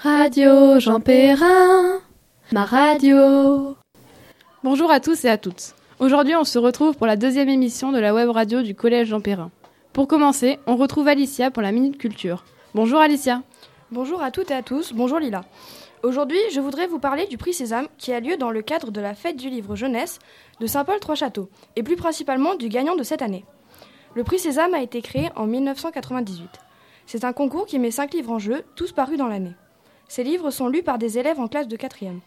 Radio Jean Perrin, ma radio. Bonjour à tous et à toutes. Aujourd'hui, on se retrouve pour la deuxième émission de la web radio du Collège Jean Perrin. Pour commencer, on retrouve Alicia pour la Minute Culture. Bonjour Alicia. Bonjour à toutes et à tous, bonjour Lila. Aujourd'hui, je voudrais vous parler du prix Sésame qui a lieu dans le cadre de la fête du livre jeunesse de Saint-Paul-Trois-Châteaux, et plus principalement du gagnant de cette année. Le prix Sésame a été créé en 1998. C'est un concours qui met cinq livres en jeu, tous parus dans l'année. Ces livres sont lus par des élèves en classe de quatrième.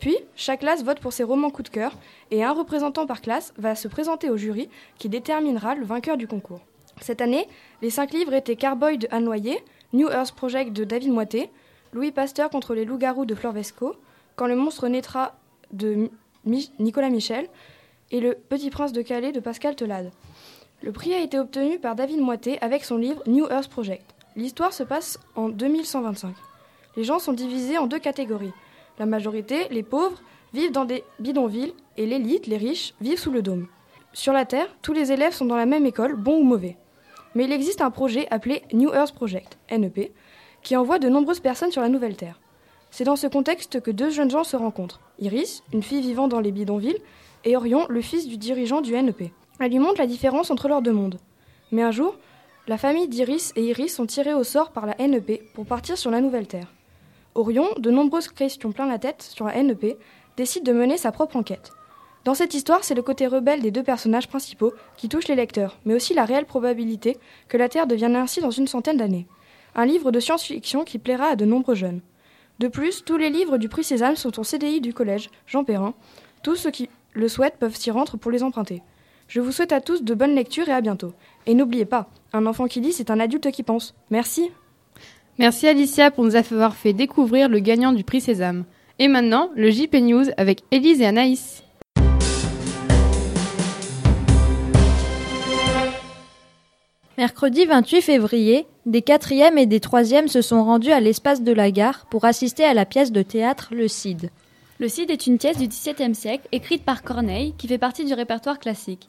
Puis, chaque classe vote pour ses romans coup de cœur, et un représentant par classe va se présenter au jury qui déterminera le vainqueur du concours. Cette année, les cinq livres étaient Carboy de Anne Noyer, New Earth Project de David Moité, Louis Pasteur contre les loups-garous de Flore Vesco, Quand le monstre naîtra de Nicolas Michel, et Le Petit Prince de Calais de Pascal Telade. Le prix a été obtenu par David Moité avec son livre New Earth Project. L'histoire se passe en 2125. Les gens sont divisés en deux catégories. La majorité, les pauvres, vivent dans des bidonvilles et l'élite, les riches, vivent sous le dôme. Sur la Terre, tous les élèves sont dans la même école, bons ou mauvais. Mais il existe un projet appelé New Earth Project, NEP, qui envoie de nombreuses personnes sur la nouvelle Terre. C'est dans ce contexte que deux jeunes gens se rencontrent. Iris, une fille vivant dans les bidonvilles, et Orion, le fils du dirigeant du NEP. Elle lui montre la différence entre leurs deux mondes. Mais un jour, la famille d'Iris et Iris sont tirés au sort par la NEP pour partir sur la nouvelle Terre. Orion, de nombreuses questions plein la tête sur la NEP, décide de mener sa propre enquête. Dans cette histoire, c'est le côté rebelle des deux personnages principaux qui touche les lecteurs, mais aussi la réelle probabilité que la Terre devienne ainsi dans une centaine d'années. Un livre de science-fiction qui plaira à de nombreux jeunes. De plus, tous les livres du prix Sésame sont au CDI du collège Jean Perrin. Tous ceux qui le souhaitent peuvent s'y rendre pour les emprunter. Je vous souhaite à tous de bonnes lectures et à bientôt. Et n'oubliez pas, un enfant qui lit, c'est un adulte qui pense. Merci. Merci Alicia pour nous avoir fait découvrir le gagnant du prix Sésame. Et maintenant, le JP News avec Élise et Anaïs. Mercredi 28 février, des quatrièmes et des troisièmes se sont rendus à l'espace de la gare pour assister à la pièce de théâtre Le Cid. Le Cid est une pièce du XVIIe siècle écrite par Corneille qui fait partie du répertoire classique.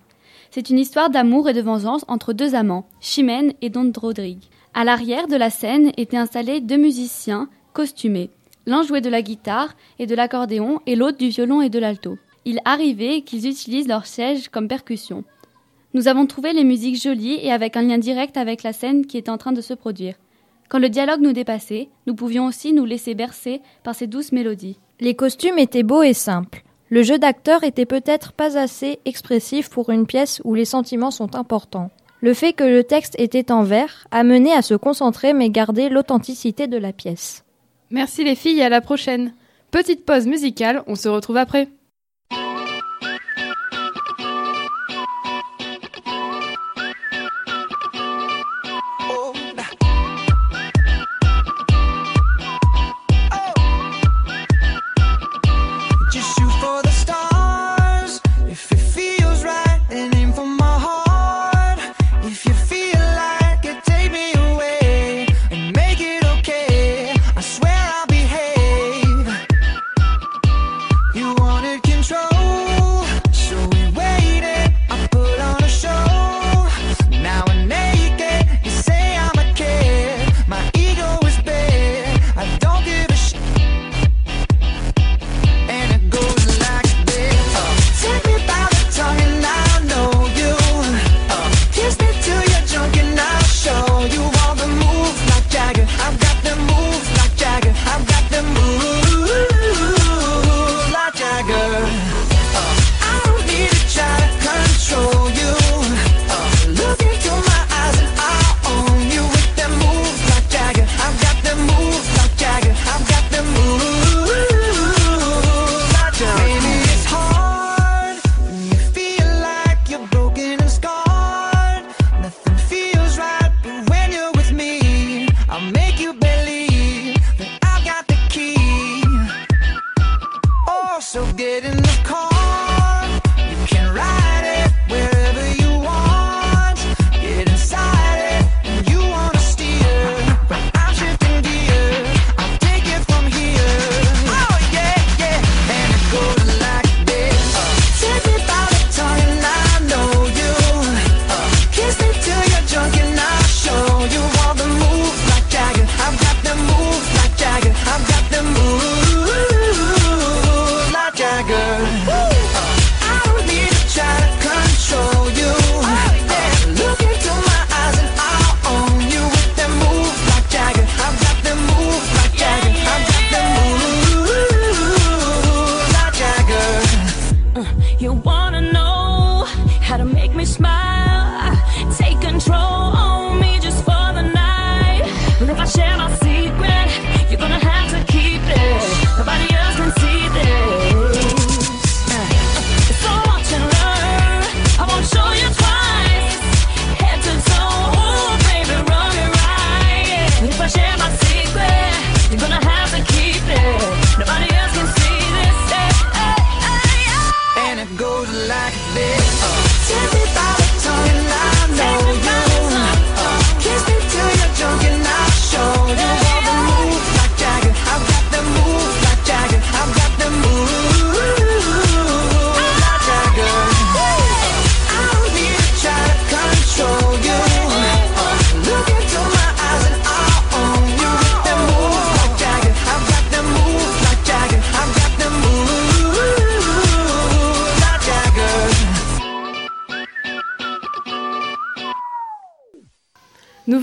C'est une histoire d'amour et de vengeance entre deux amants, Chimène et Don Rodrigue. À l'arrière de la scène étaient installés deux musiciens costumés. L'un jouait de la guitare et de l'accordéon et l'autre du violon et de l'alto. Il arrivait qu'ils utilisent leur siège comme percussion. Nous avons trouvé les musiques jolies et avec un lien direct avec la scène qui était en train de se produire. Quand le dialogue nous dépassait, nous pouvions aussi nous laisser bercer par ces douces mélodies. Les costumes étaient beaux et simples. Le jeu d'acteur était peut-être pas assez expressif pour une pièce où les sentiments sont importants. Le fait que le texte était en vers a mené à se concentrer mais garder l'authenticité de la pièce. Merci les filles à la prochaine. Petite pause musicale, on se retrouve après.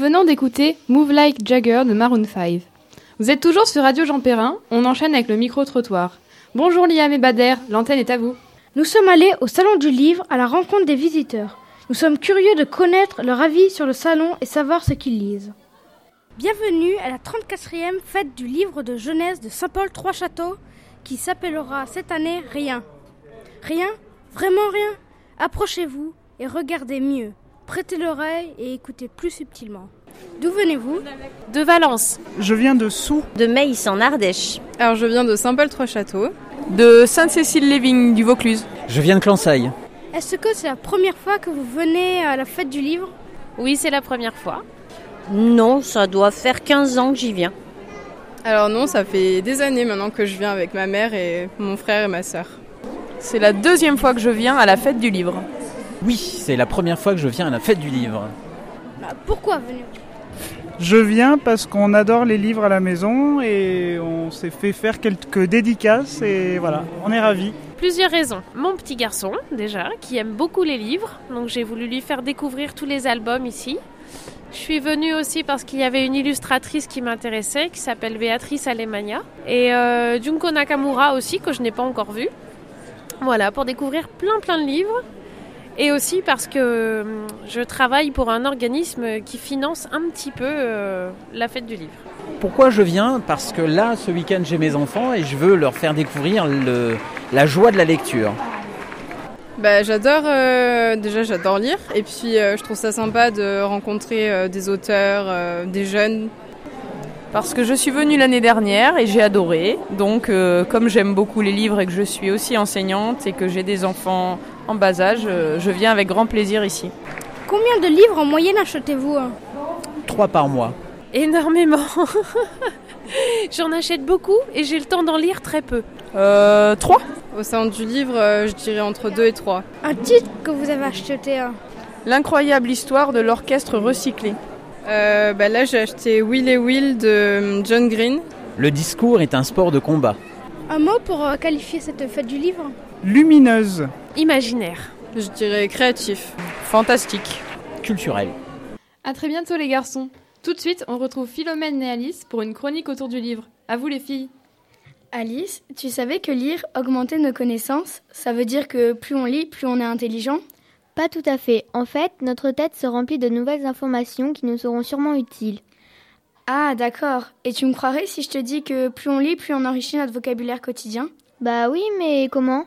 Venons d'écouter Move Like Jagger de Maroon 5. Vous êtes toujours sur Radio Jean Perrin, on enchaîne avec le micro-trottoir. Bonjour Liam et Bader, l'antenne est à vous. Nous sommes allés au Salon du Livre à la rencontre des visiteurs. Nous sommes curieux de connaître leur avis sur le salon et savoir ce qu'ils lisent. Bienvenue à la 34e fête du livre de jeunesse de Saint-Paul-Trois-Châteaux qui s'appellera cette année Rien. Rien Vraiment rien Approchez-vous et regardez mieux. Prêtez l'oreille et écoutez plus subtilement. D'où venez-vous? De Valence. Je viens de Sous. De Meis en Ardèche. Alors je viens de Saint-Paul-Trois-Châteaux. De Sainte-Cécile-les-Vignes du Vaucluse. Je viens de Clansaille. Est-ce que c'est la première fois que vous venez à la fête du livre? Oui, c'est la première fois. Non, ça doit faire 15 ans que j'y viens. Alors non, ça fait des années maintenant que je viens avec ma mère et mon frère et ma sœur. C'est la deuxième fois que je viens à la fête du livre. Oui, c'est la première fois que je viens à la fête du livre. Bah, pourquoi venir Je viens parce qu'on adore les livres à la maison et on s'est fait faire quelques dédicaces et voilà, on est ravis. Plusieurs raisons. Mon petit garçon, déjà, qui aime beaucoup les livres, donc j'ai voulu lui faire découvrir tous les albums ici. Je suis venue aussi parce qu'il y avait une illustratrice qui m'intéressait, qui s'appelle Béatrice Alemania, et euh, Junko Nakamura aussi, que je n'ai pas encore vu. Voilà, pour découvrir plein plein de livres. Et aussi parce que hum, je travaille pour un organisme qui finance un petit peu euh, la fête du livre. Pourquoi je viens? Parce que là, ce week-end, j'ai mes enfants et je veux leur faire découvrir le, la joie de la lecture. Bah, j'adore, euh, déjà j'adore lire et puis euh, je trouve ça sympa de rencontrer euh, des auteurs, euh, des jeunes. Parce que je suis venue l'année dernière et j'ai adoré. Donc euh, comme j'aime beaucoup les livres et que je suis aussi enseignante et que j'ai des enfants en bas âge, euh, je viens avec grand plaisir ici. Combien de livres en moyenne achetez-vous hein Trois par mois. Énormément. J'en achète beaucoup et j'ai le temps d'en lire très peu. Euh, trois Au sein du livre, euh, je dirais entre 2 et 3. Un titre que vous avez acheté hein L'incroyable histoire de l'orchestre recyclé. Euh, bah, là j'ai acheté Will et Will de John Green. Le discours est un sport de combat. Un mot pour qualifier cette fête du livre? Lumineuse. Imaginaire. Je dirais créatif. Fantastique. Culturel. À très bientôt les garçons. Tout de suite, on retrouve Philomène et Alice pour une chronique autour du livre. À vous les filles. Alice, tu savais que lire augmentait nos connaissances? Ça veut dire que plus on lit, plus on est intelligent? Pas tout à fait. En fait, notre tête se remplit de nouvelles informations qui nous seront sûrement utiles. Ah, d'accord. Et tu me croirais si je te dis que plus on lit, plus on enrichit notre vocabulaire quotidien? Bah oui, mais comment?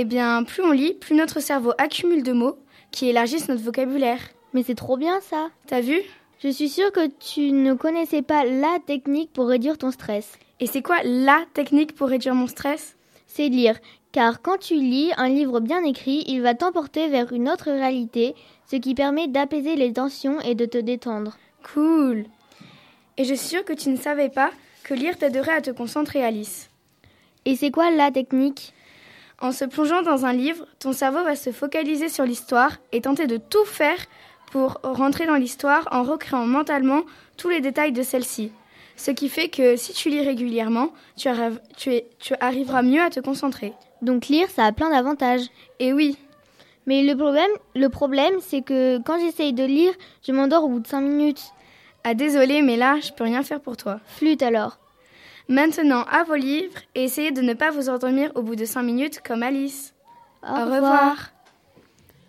Eh bien, plus on lit, plus notre cerveau accumule de mots qui élargissent notre vocabulaire. Mais c'est trop bien ça. T'as vu? Je suis sûre que tu ne connaissais pas la technique pour réduire ton stress. Et c'est quoi la technique pour réduire mon stress? C'est lire. Car quand tu lis un livre bien écrit, il va t'emporter vers une autre réalité, ce qui permet d'apaiser les tensions et de te détendre. Cool. Et je suis sûre que tu ne savais pas que lire t'aiderait à te concentrer, Alice. Et c'est quoi la technique? En se plongeant dans un livre, ton cerveau va se focaliser sur l'histoire et tenter de tout faire pour rentrer dans l'histoire en recréant mentalement tous les détails de celle-ci. Ce qui fait que si tu lis régulièrement, tu, arrives, tu, es, tu arriveras mieux à te concentrer. Donc lire, ça a plein d'avantages. Et oui. Mais le problème, le problème c'est que quand j'essaye de lire, je m'endors au bout de 5 minutes. Ah désolé, mais là, je peux rien faire pour toi. Flûte alors. Maintenant, à vos livres et essayez de ne pas vous endormir au bout de 5 minutes comme Alice. Au, au revoir.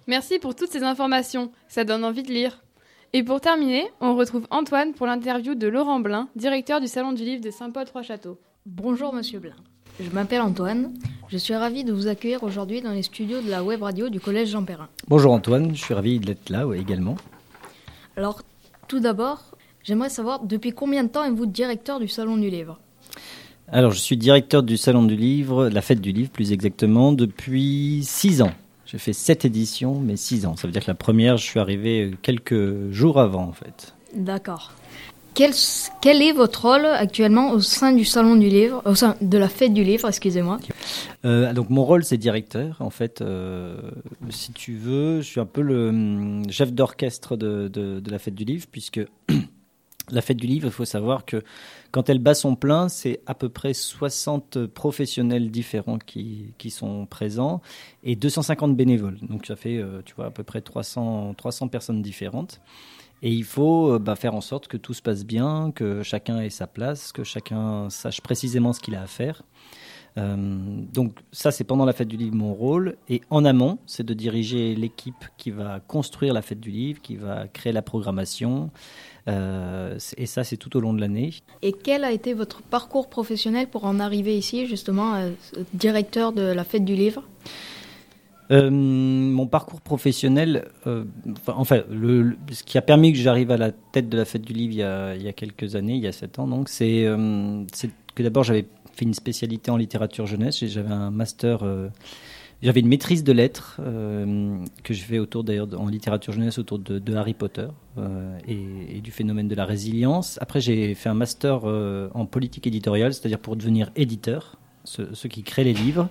Merci pour toutes ces informations, ça donne envie de lire. Et pour terminer, on retrouve Antoine pour l'interview de Laurent Blin, directeur du Salon du Livre de Saint-Paul-Trois-Châteaux. Bonjour Monsieur Blin. Je m'appelle Antoine. Je suis ravi de vous accueillir aujourd'hui dans les studios de la web radio du Collège Jean Perrin. Bonjour Antoine, je suis ravi d'être là ouais, également. Alors, tout d'abord, j'aimerais savoir depuis combien de temps êtes-vous directeur du Salon du Livre? Alors, je suis directeur du Salon du Livre, la fête du livre plus exactement, depuis six ans. J'ai fait sept éditions, mais six ans. Ça veut dire que la première, je suis arrivé quelques jours avant, en fait. D'accord. Quel, quel, est votre rôle actuellement au sein du Salon du Livre, au sein de la fête du livre, excusez-moi? Euh, Donc, mon rôle, c'est directeur. En fait, euh, si tu veux, je suis un peu le hum, chef d'orchestre de, de, de la fête du livre, puisque la fête du livre, il faut savoir que quand elle bat son plein, c'est à peu près 60 professionnels différents qui, sont présents et 250 bénévoles. Donc ça fait, euh, tu vois, à peu près 300, 300 personnes différentes. Et il faut euh, bah, faire en sorte que tout se passe bien, que chacun ait sa place, que chacun sache précisément ce qu'il a à faire. Euh, donc ça, c'est pendant la fête du livre mon rôle. Et en amont, c'est de diriger l'équipe qui va construire la fête du livre, qui va créer la programmation. Euh, et ça, c'est tout au long de l'année. Et quel a été votre parcours professionnel pour en arriver ici, justement, euh, directeur de la fête du livre? Euh, mon parcours professionnel, enfin, le, ce qui a permis que j'arrive à la tête de la fête du livre il y a, il y a quelques années, il y a sept ans, donc c'est que d'abord j'avais fait une spécialité en littérature jeunesse, j'avais un master, euh, j'avais une maîtrise de lettres euh, que je fais autour d'ailleurs en littérature jeunesse autour de, Harry Potter et, et, du phénomène de la résilience. Après j'ai fait un master en politique éditoriale, c'est-à-dire pour devenir éditeur, ceux, ceux qui créent les livres.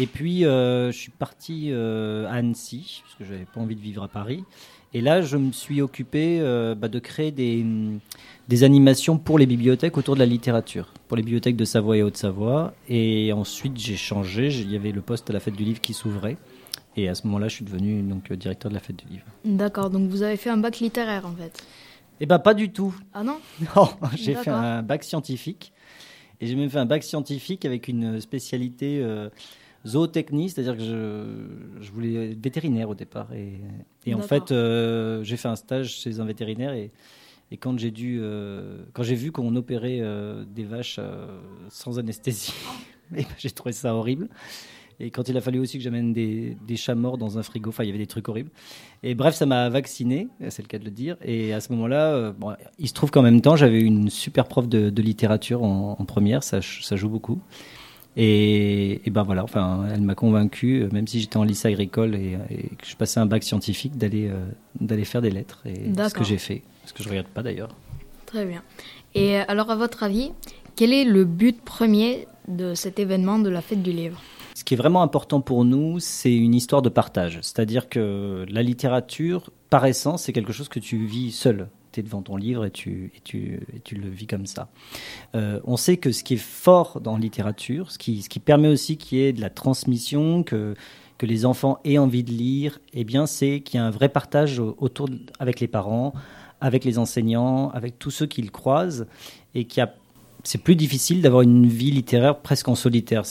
Et puis, euh, je suis parti euh, à Annecy, parce que je n'avais pas envie de vivre à Paris. Et là, je me suis occupé euh, bah, de créer des, des, animations pour les bibliothèques autour de la littérature, pour les bibliothèques de Savoie et Haute-Savoie. Et ensuite, j'ai changé. Il y avait le poste à la fête du livre qui s'ouvrait. Et à ce moment-là, je suis devenu donc, directeur de la fête du livre. D'accord, donc vous avez fait un bac littéraire en fait Eh bien, pas du tout. Ah non Non, j'ai fait un bac scientifique. Et j'ai même fait un bac scientifique avec une spécialité zootechnie, c'est-à-dire que je, je, voulais être vétérinaire au départ. Et, et en fait, euh, j'ai fait un stage chez un vétérinaire et, et quand j'ai dû, euh, quand j'ai vu qu'on opérait euh, des vaches sans anesthésie, j'ai trouvé ça horrible. Et quand il a fallu aussi que j'amène des, des, chats morts dans un frigo, enfin il y avait des trucs horribles. Et bref, ça m'a vacciné, c'est le cas de le dire. Et à ce moment-là, bon, il se trouve qu'en même temps, j'avais une super prof de, de littérature en, en première, ça, ça joue beaucoup. Et, et, ben voilà, enfin, elle m'a convaincu, même si j'étais en lycée agricole et, et, que je passais un bac scientifique, d'aller euh, d'aller faire des lettres. Et ce que j'ai fait, ce que je regarde pas d'ailleurs. Très bien. Et alors, à votre avis, quel est le but premier de cet événement de la fête du livre? Ce qui est vraiment important pour nous, c'est une histoire de partage. C'est-à-dire que la littérature, par essence, c'est quelque chose que tu vis seul tu es devant ton livre et tu, tu, tu le vis comme ça. Euh, on sait que ce qui est fort dans la littérature, ce qui, ce qui permet aussi qu'il y ait de la transmission, que, que les enfants aient envie de lire, eh bien, c'est qu'il y a un vrai partage autour avec les parents, avec les enseignants, avec tous ceux qui le croisent, et qu'il a c'est plus difficile d'avoir une vie littéraire presque en solitaire.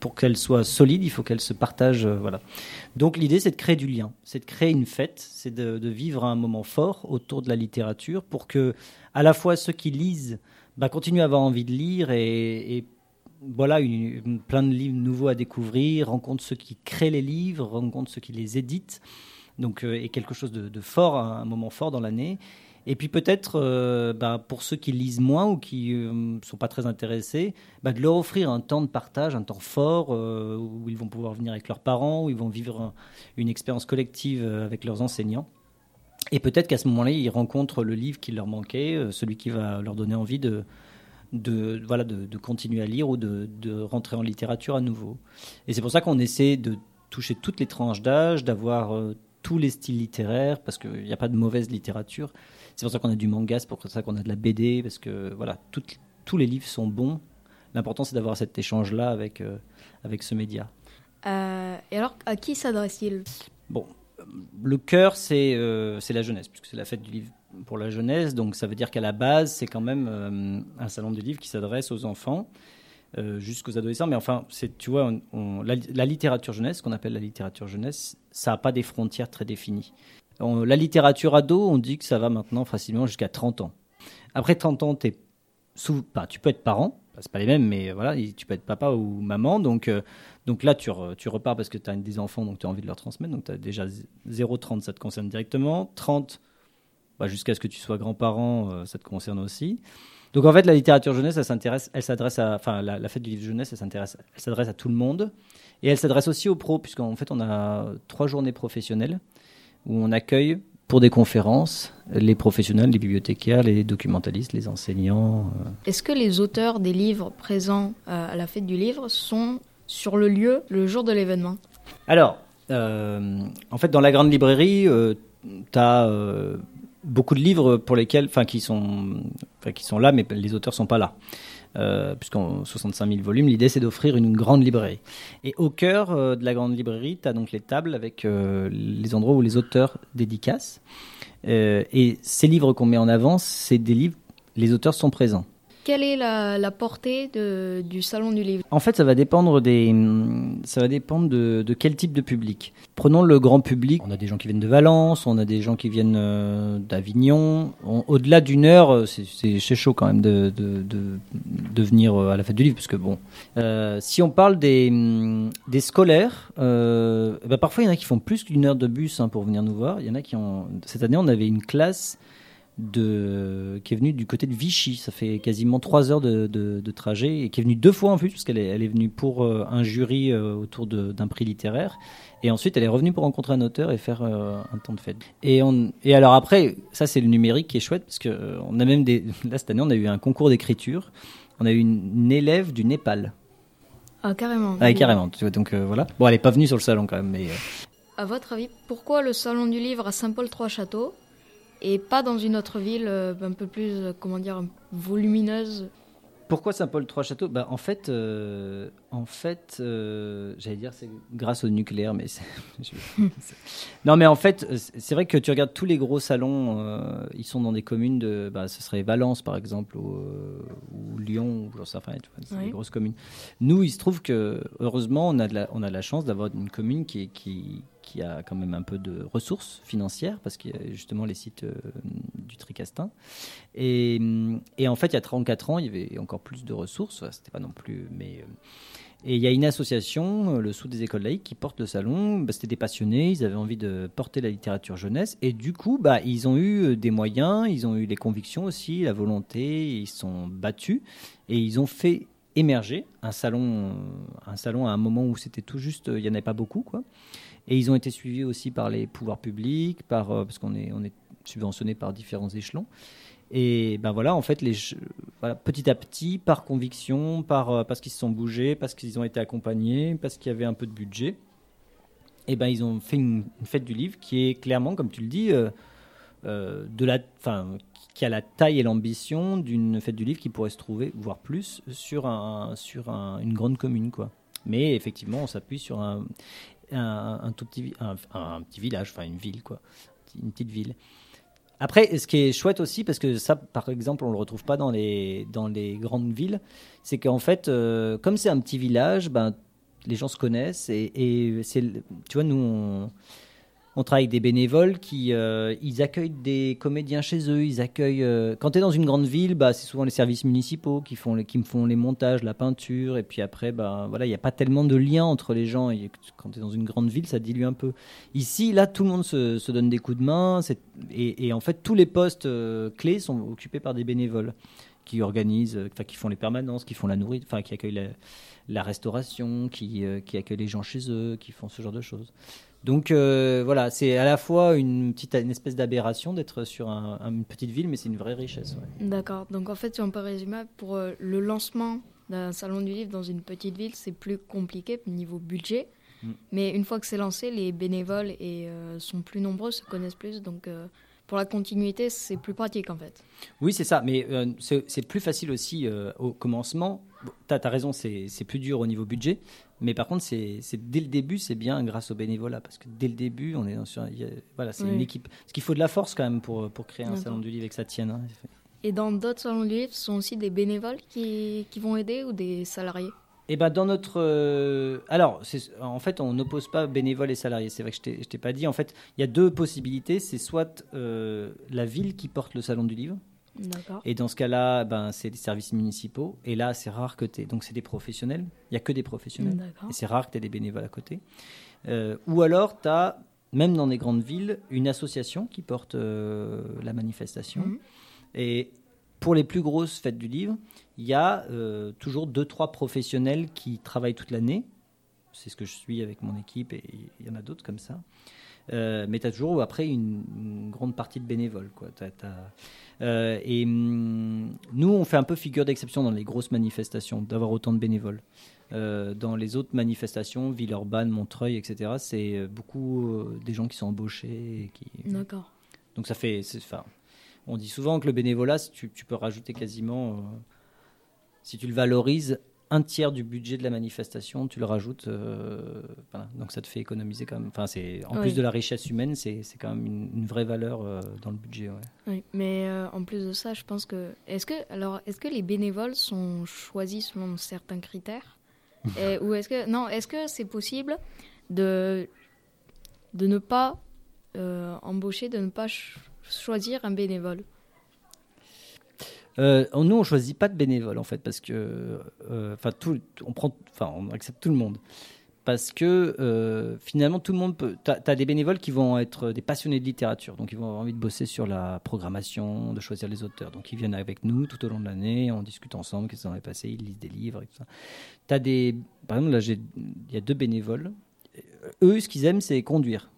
Pour qu'elle soit solide, il faut qu'elle se partage. Euh, voilà. Donc l'idée, c'est de créer du lien, c'est de créer une fête, c'est de, vivre un moment fort autour de la littérature pour que, à la fois ceux qui lisent, bah, continuent à avoir envie de lire et, voilà, une, plein de livres nouveaux à découvrir, rencontrent ceux qui créent les livres, rencontrent ceux qui les éditent. Donc, euh, et quelque chose de fort, un moment fort dans l'année. Et puis peut-être, euh, bah, pour ceux qui lisent moins ou qui ne euh, sont pas très intéressés, bah, de leur offrir un temps de partage, un temps fort, euh, où ils vont pouvoir venir avec leurs parents, où ils vont vivre un, une expérience collective avec leurs enseignants. Et peut-être qu'à ce moment-là, ils rencontrent le livre qui leur manquait, celui qui va leur donner envie de, voilà, de, continuer à lire ou de, rentrer en littérature à nouveau. Et c'est pour ça qu'on essaie de toucher toutes les tranches d'âge, d'avoir tous les styles littéraires, parce qu'il n'y a pas de mauvaise littérature. C'est pour ça qu'on a du manga, c'est pour ça qu'on a de la BD, parce que voilà, tous les livres sont bons. L'important, c'est d'avoir cet échange-là avec, euh, avec ce média. Euh, et alors, à qui s'adresse-t-il? Bon, le cœur, c'est euh, la jeunesse, puisque c'est la fête du livre pour la jeunesse. Donc, ça veut dire qu'à la base, c'est quand même euh, un salon du livre qui s'adresse aux enfants. Euh, jusqu'aux adolescents, mais enfin, tu vois, on, on, la, la, littérature jeunesse, qu'on appelle la littérature jeunesse, ça n'a pas des frontières très définies. La littérature ado, on dit que ça va maintenant facilement jusqu'à 30 ans. Après 30 ans, sous, tu peux être parent, c'est pas les mêmes, mais voilà, tu peux être papa ou maman. Donc, euh, là, tu, re, tu, repars parce que tu as des enfants, donc tu as envie de leur transmettre. Donc tu as déjà 0,30, ça te concerne directement. 30, bah, jusqu'à ce que tu sois grand-parent, euh, ça te concerne aussi. Donc en fait, la littérature jeunesse, elle s'adresse à, enfin, la, fête du livre jeunesse, elle s'adresse à tout le monde, et elle s'adresse aussi aux pros, puisqu'en fait, on a trois journées professionnelles où on accueille pour des conférences les professionnels, les bibliothécaires, les documentalistes, les enseignants. Euh. Est-ce que les auteurs des livres présents euh, à la fête du livre sont sur le lieu le jour de l'événement? Alors, euh, en fait, dans la grande librairie, euh, tu as beaucoup de livres pour lesquels, enfin, qui sont, qui sont là, mais les auteurs sont pas là. Euh, puisqu'en 65 000 volumes, l'idée c'est d'offrir une grande librairie. Et au cœur euh, de la grande librairie, tu as donc les tables avec euh, les endroits où les auteurs dédicacent. Euh, et ces livres qu'on met en avant, c'est des livres, les auteurs sont présents. Quelle est la, portée du salon du livre? En fait, ça va dépendre des, ça va dépendre de, quel type de public. Prenons le grand public. On a des gens qui viennent de Valence, on a des gens qui viennent euh, d'Avignon. On- Au-delà d'une heure, euh, c'est- chaud quand même de, de, venir euh, à la fête du livre, parce que bon, si on parle des, hum, des scolaires, ben parfois il y en a qui font plus qu'une heure de bus hein, pour venir nous voir. Il y en a qui ont. Cette année, on avait une classe de, qui est venue du côté de Vichy. Ça fait quasiment trois heures de, de- de trajet et qui est venue deux fois en plus, parce qu'elle est, elle est venue pour euh, un jury euh, autour d'un prix littéraire. Et ensuite, elle est revenue pour rencontrer un auteur et faire euh, un temps de fête. Et, on, et alors après, ça c'est le numérique qui est chouette, parce que on a même des. Là, cette année, on a eu un concours d'écriture. On a eu une, une élève du Népal. Ah, carrément. Ah, carrément. Tu vois, donc voilà. Bon, elle est pas venue sur le salon quand même, mais. À votre avis, pourquoi le salon du livre à Saint-Paul-Trois-Châteaux et pas dans une autre ville euh, un peu plus, euh, comment dire, volumineuse Pourquoi Saint-Paul trois châteaux? Bah, En fait, euh, en fait euh, j'allais dire c'est grâce au nucléaire, mais non, mais en fait, c'est vrai que tu regardes tous les gros salons, euh, ils sont dans des communes de, bah, ce serait Valence par exemple, ou, ou Lyon, ou vois, c'est Oui. des grosses communes. Nous, il se trouve que heureusement, on a de la, on a de la chance d'avoir une commune qui, qui, qui a quand même un peu de ressources financières, parce qu'il y a justement les sites euh, du Tricastin. Et, hum, et en fait, il y a 34 ans, il y avait encore plus de ressources. C'était pas non plus, mais euh, et il y a une association, euh, le Sous des écoles laïques, qui porte le salon. Bah, C'était des passionnés, ils avaient envie de porter la littérature jeunesse. Et du coup, bah, ils ont eu euh, des moyens, ils ont eu les convictions aussi, la volonté, ils se sont battus. Et ils ont fait émerger un salon, euh, un salon à un moment où c'était tout juste, euh, il n'y en avait pas beaucoup. quoi. Et ils ont été suivis aussi par les pouvoirs publics, euh, parce qu'on est, on est subventionné par différents échelons. Et ben voilà, en fait, petit à petit, par conviction, euh, parce qu'ils se sont bougés, parce qu'ils ont été accompagnés, parce qu'il y avait un peu de budget, et ben ils ont fait une, fête du livre qui est clairement, comme tu le dis, euh, qui a la taille et l'ambition d'une fête du livre qui pourrait se trouver, voire plus, sur, un, sur un- une grande commune. Mais effectivement, on s'appuie sur un, un, tout petit, un, petit village, enfin une ville, quoi, une petite ville. Après, ce qui est chouette aussi, parce que ça, par exemple, on le retrouve pas dans les, dans les grandes villes, c'est qu'en fait, euh, comme c'est un petit village, ben, les gens se connaissent et, et c'est, tu vois, nous, on, on travaille avec des bénévoles qui euh, ils accueillent des comédiens chez eux. Ils accueillent. euh, quand tu es dans une grande ville, bah, c'est souvent les services municipaux qui font les, qui me font les montages, la peinture, et puis après, bah, voilà, il n'y a pas tellement de lien entre les gens. Et quand tu es dans une grande ville, ça dilue un peu. Ici, là, tout le monde se, donne des coups de main, et, en fait, tous les postes euh, clés sont occupés par des bénévoles qui organisent, qui font les permanences, qui font la nourriture, enfin, qui accueillent la, restauration, qui, qui accueillent les gens chez eux, qui font ce genre de choses. Donc euh, voilà, c'est à la fois une petite, une espèce d'aberration d'être sur un- un- une petite ville, mais c'est une vraie richesse. ouais. D'accord. Donc en fait, si on peut résumer, pour euh, le lancement d'un salon du livre dans une petite ville, c'est plus compliqué niveau budget. Mm. Mais une fois que c'est lancé, les bénévoles et, euh, sont plus nombreux, se connaissent plus. Donc pour la continuité, c'est plus pratique en fait. Oui, c'est ça, mais euh, c'est plus facile aussi euh, au commencement. Bon, tu as, raison, c'est plus dur au niveau budget, mais par contre, c'est dès le début, c'est bien grâce au bénévolat, parce que dès le début, on est dans- sur, a- voilà, c'est Oui. une équipe. Parce qu'il faut de la force quand même pour, pour créer un salon du livre et que ça tienne. hein. Et dans d'autres salons du livre, ce sont aussi des bénévoles qui, qui vont aider ou des salariés? Eh ben dans notre euh, alors en fait on n'oppose pas bénévoles et salariés. C'est vrai que je t'ai- pas dit. En fait il y a deux possibilités. C'est soit euh, la ville qui porte le salon du livre. Et dans ce cas-là, ben, c'est des services municipaux. Et là, c'est rare que tu Donc, c'est des professionnels. Il n'y a que des professionnels. Et c'est rare que tu aies des bénévoles à côté. Euh, ou alors, tu as, même dans des grandes villes, une association qui porte la manifestation. Mhm. Et pour les plus grosses fêtes du livre, il y a euh, toujours deux, trois professionnels qui travaillent toute l'année. C'est ce que je suis avec mon équipe et il y en a d'autres comme ça. Euh, mais tu as toujours après une, une grande partie de bénévoles. Quoi. Euh, et hum, nous, on fait un peu figure d'exception dans les grosses manifestations, d'avoir autant de bénévoles. Euh, dans les autres manifestations, Villeurbanne, Montreuil, etc., c'est beaucoup des gens qui sont embauchés. Qui... D'accord. Donc ça fait. Enfin, on dit souvent que le bénévolat, tu peux rajouter quasiment si tu le valorises, un tiers du budget de la manifestation, tu le rajoutes. euh, voilà. Donc ça te fait économiser quand même. Enfin, c'est en Oui. plus de la richesse humaine, c'est c'est quand même une, une vraie valeur euh, dans le budget. ouais. Oui, mais euh, en plus de ça, je pense que est-ce que alors est-ce que les bénévoles sont choisis selon certains critères? Et- ou est-ce que non est-ce que c'est possible de de ne pas embaucher, de ne pas ch- choisir un bénévole? Euh, nous, on choisit pas de bénévoles en fait, parce que, euh, enfin, tout, on prend, enfin, on accepte tout le monde, parce que euh, finalement, tout le monde peut. T'as as des bénévoles qui vont être des passionnés de littérature, donc ils vont avoir envie de bosser sur la programmation, de choisir les auteurs, donc ils viennent avec nous tout au long de l'année, on discute ensemble, qu'est-ce en est passé, ils lisent des livres et tout ça. T'as des, par exemple, là, il y a deux bénévoles. Eux, ce qu'ils aiment, c'est conduire.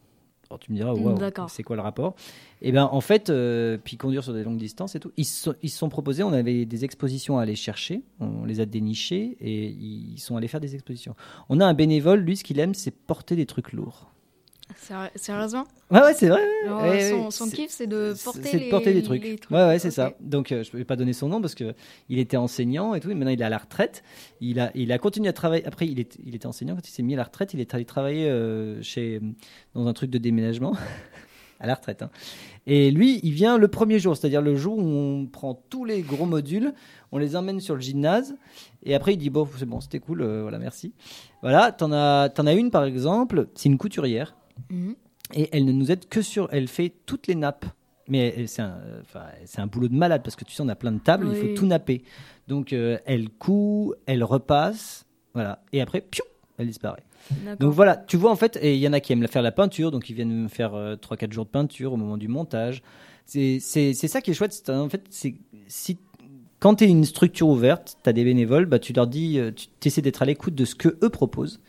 Alors tu me diras, D'accord. c'est quoi le rapport? Et ben en fait, euh, puis conduire sur des longues distances et tout, ils se sont, ils se sont proposés, on avait des expositions à aller chercher, on les a dénichées et ils sont allés faire des expositions. On a un bénévole, lui, ce qu'il aime, c'est porter des trucs lourds. Séri- Sérieusement Ouais, ouais, c'est vrai. Ouais, son, son kiff, c'est de porter, c'est de les, porter des trucs. les Ouais, ouais, c'est ça. Donc, euh, je ne vais pas donner son nom parce que il était enseignant et tout. Et maintenant, il est à la retraite. Il a, il a continué à travailler. Après, il, est, il était enseignant quand il s'est mis à la retraite. Il est allé travailler euh, chez, dans un truc de déménagement. à la retraite. hein. Et lui, il vient le premier jour, c'est-à-dire le jour où on prend tous les gros modules, on les emmène sur le gymnase, et après il dit bon, c'est bon, c'était cool, euh, voilà, merci. Voilà, t'en as, t'en as une par exemple, c'est une couturière, Mhm. et elle ne nous aide que sur, elle fait toutes les nappes. Mais c'est un, euh, c'est un boulot de malade parce que tu sais, on a plein de tables, il faut tout napper. Donc euh, elle coud, elle repasse, voilà, et après, piou, elle disparaît. Donc voilà, tu vois en fait, et il y en a qui aiment faire la peinture, donc ils viennent me faire 3-4 jours de peinture au moment du montage. C'est ça qui est chouette, c'est en fait, c'est si quand tu es une structure ouverte, tu as des bénévoles, bah, tu leur dis, euh, tu essaies d'être à l'écoute de ce que eux proposent.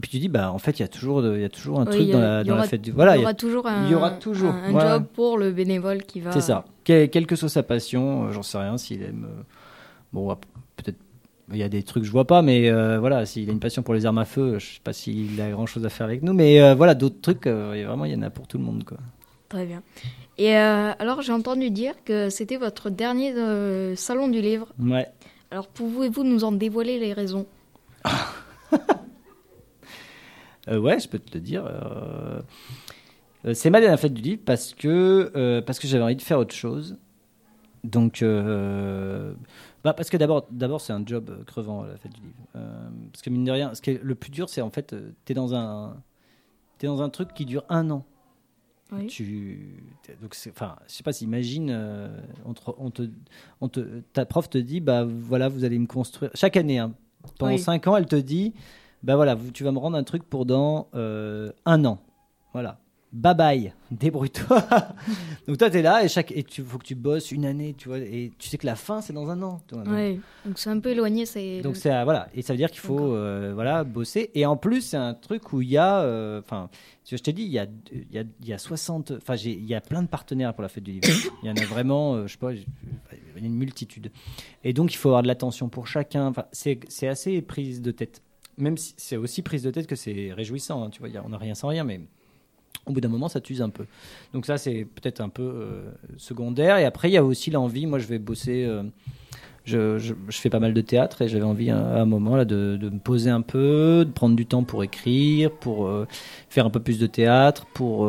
Et puis tu dis, bah en fait, il y a toujours, il y a toujours un Oui, truc dans la, dans la fête du. Voilà, il y aura toujours un, il y aura toujours un, un voilà. job pour le bénévole qui va. C'est ça. Quelle, quelle que soit sa passion, euh, j'en sais rien s'il aime. euh, bon, peut-être. Il y a des trucs que je vois pas, mais euh, voilà, s'il a une passion pour les armes à feu, je sais pas s'il a grand chose à faire avec nous, mais euh, voilà, d'autres trucs, euh, vraiment, il y en a pour tout le monde, quoi. Très bien. Et euh, alors, j'ai entendu dire que c'était votre dernier euh, salon du livre. Ouais. Alors, pouvez-vous nous en dévoiler les raisons Euh, ouais, je peux te le dire. euh, euh, c'est ma dernière fête du livre parce que, euh, parce que j'avais envie de faire autre chose. Donc, euh, bah parce que d'abord, d'abord c'est un job euh, crevant la fête du livre. Euh, parce que mine de rien, ce qui est le plus dur, c'est en fait, euh, t'es dans un, t'es dans un truc qui dure un an. Oui. Tu, donc enfin, je sais pas si imagine, euh, on te, on te, on te, ta prof te dit, bah voilà, vous allez me construire chaque année. hein. pendant Oui. cinq ans, elle te dit, bah voilà, tu vas me rendre un truc pour dans euh, un an. Voilà. Bye bye, débrouille-toi. donc toi, tu es là et chaque et tu faut que tu bosses une année, tu vois, et tu sais que la fin c'est dans un an. Donc- c'est un peu éloigné. C'est donc c'est voilà et ça veut dire qu'il faut euh, voilà bosser et en plus c'est un truc où il y a euh, enfin je t'ai dit il y a il y a, y a 60 enfin il y a plein de partenaires pour la fête du livre il y en a vraiment je sais pas une multitude et donc il faut avoir de l'attention pour chacun enfin c'est assez prise de tête même si c'est aussi prise de tête que c'est réjouissant hein, tu vois y a- on n'a rien sans rien mais au bout d'un moment, ça t'use un peu. Donc ça, c'est peut-être un peu euh, secondaire. Et après, il y a aussi l'envie. Moi, je vais bosser. euh, je, fais pas mal de théâtre et j'avais envie à, un moment là de, me poser un peu, de prendre du temps pour écrire, pour euh, faire un peu plus de théâtre, pour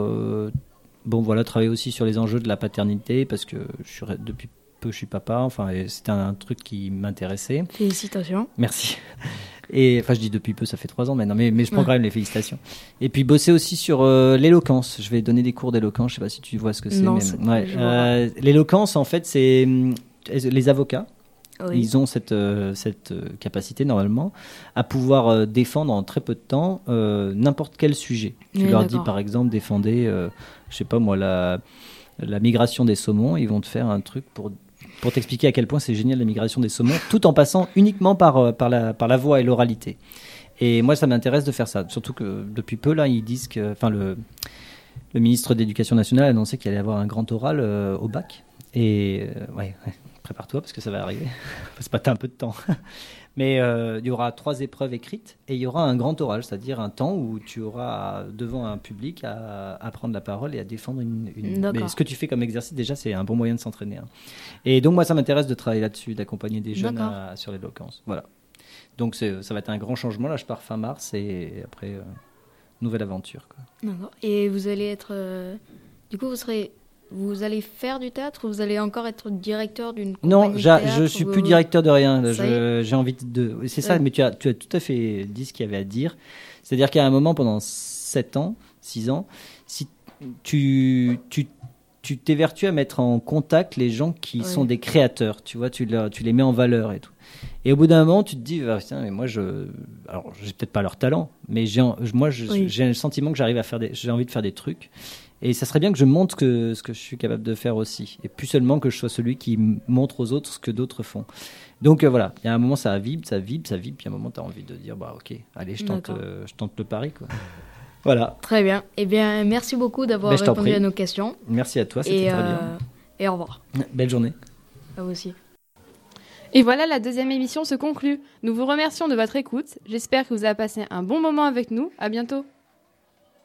bon voilà travailler aussi sur les enjeux de la paternité parce que je suis, depuis peu je suis papa. Enfin, c'était un truc qui m'intéressait. Félicitations. Merci. Et enfin, je dis depuis peu, ça fait trois ans maintenant, mais, mais je prends quand même les félicitations. Et puis bosser aussi sur euh, l'éloquence. Je vais donner des cours d'éloquence. Je sais pas si tu vois ce que c'est. Ouais. Euh, l'éloquence, en fait, c'est hum, les avocats. Oui. Ils ont cette, euh, cette euh, capacité normalement à pouvoir euh, défendre en très peu de temps euh, n'importe quel sujet. Tu Oui, leur dis par exemple défendez, euh, je sais pas moi, la, la migration des saumons, ils vont te faire un truc pour, pour t'expliquer à quel point c'est génial la migration des saumons, tout en passant uniquement par, euh, la, par voix et l'oralité. Et moi, ça m'intéresse de faire ça. Surtout que depuis peu, là, ils disent que. Enfin, le, ministre de l'Éducation nationale a annoncé qu'il allait avoir un grand oral euh, au bac. Et euh, ouais, prépare-toi parce que ça va arriver. Faut se battre un peu de temps. Mais euh, il y aura trois épreuves écrites et il y aura un grand oral, c'est-à-dire un temps où tu auras devant un public à, à prendre la parole et à défendre une. une... Mais ce que tu fais comme exercice, déjà, c'est un bon moyen de s'entraîner. hein. Et donc, moi, ça m'intéresse de travailler là-dessus, d'accompagner des jeunes à- sur l'éloquence. Voilà. Donc, ça va être un grand changement. Là, je pars fin mars et après, euh, nouvelle aventure. Quoi. D'accord. Et vous allez être. euh, Du coup, vous serez. Vous allez faire du théâtre ou vous allez encore être directeur d'une Non, compagnie de théâtre je suis plus directeur de rien. J'ai envie de. C'est ça, Ouais. mais tu as, tu as tout à fait dit ce qu'il y avait à dire. C'est-à-dire qu'à un moment, pendant 7 ans, 6 ans, si tu, tu, tu t'évertues à mettre en contact les gens qui Ouais. sont des créateurs, tu vois, tu, leur- tu les mets en valeur et tout. Et au bout d'un moment, tu te dis, ah, putain, mais moi, je. Alors, j'ai peut-être pas leur talent, mais j'ai, moi, Oui. j'ai le sentiment que j'arrive à faire des. J'ai envie de faire des trucs. Et ça serait bien que je montre que, ce que je suis capable de faire aussi. Et plus seulement que je sois celui qui montre aux autres ce que d'autres font. Donc euh, voilà, il y a un moment, ça vibre, ça vibre, ça vibre. Puis à un moment, tu as envie de dire, bah ok, allez, je tente, euh, je tente le pari. Quoi. Voilà. Très bien. Eh bien, merci beaucoup d'avoir Ben, répondu à nos questions. Merci à toi, c'était très euh, bien. Et au revoir. Belle journée. À vous aussi. Et voilà, la deuxième émission se conclut. Nous vous remercions de votre écoute. J'espère que vous avez passé un bon moment avec nous. À bientôt.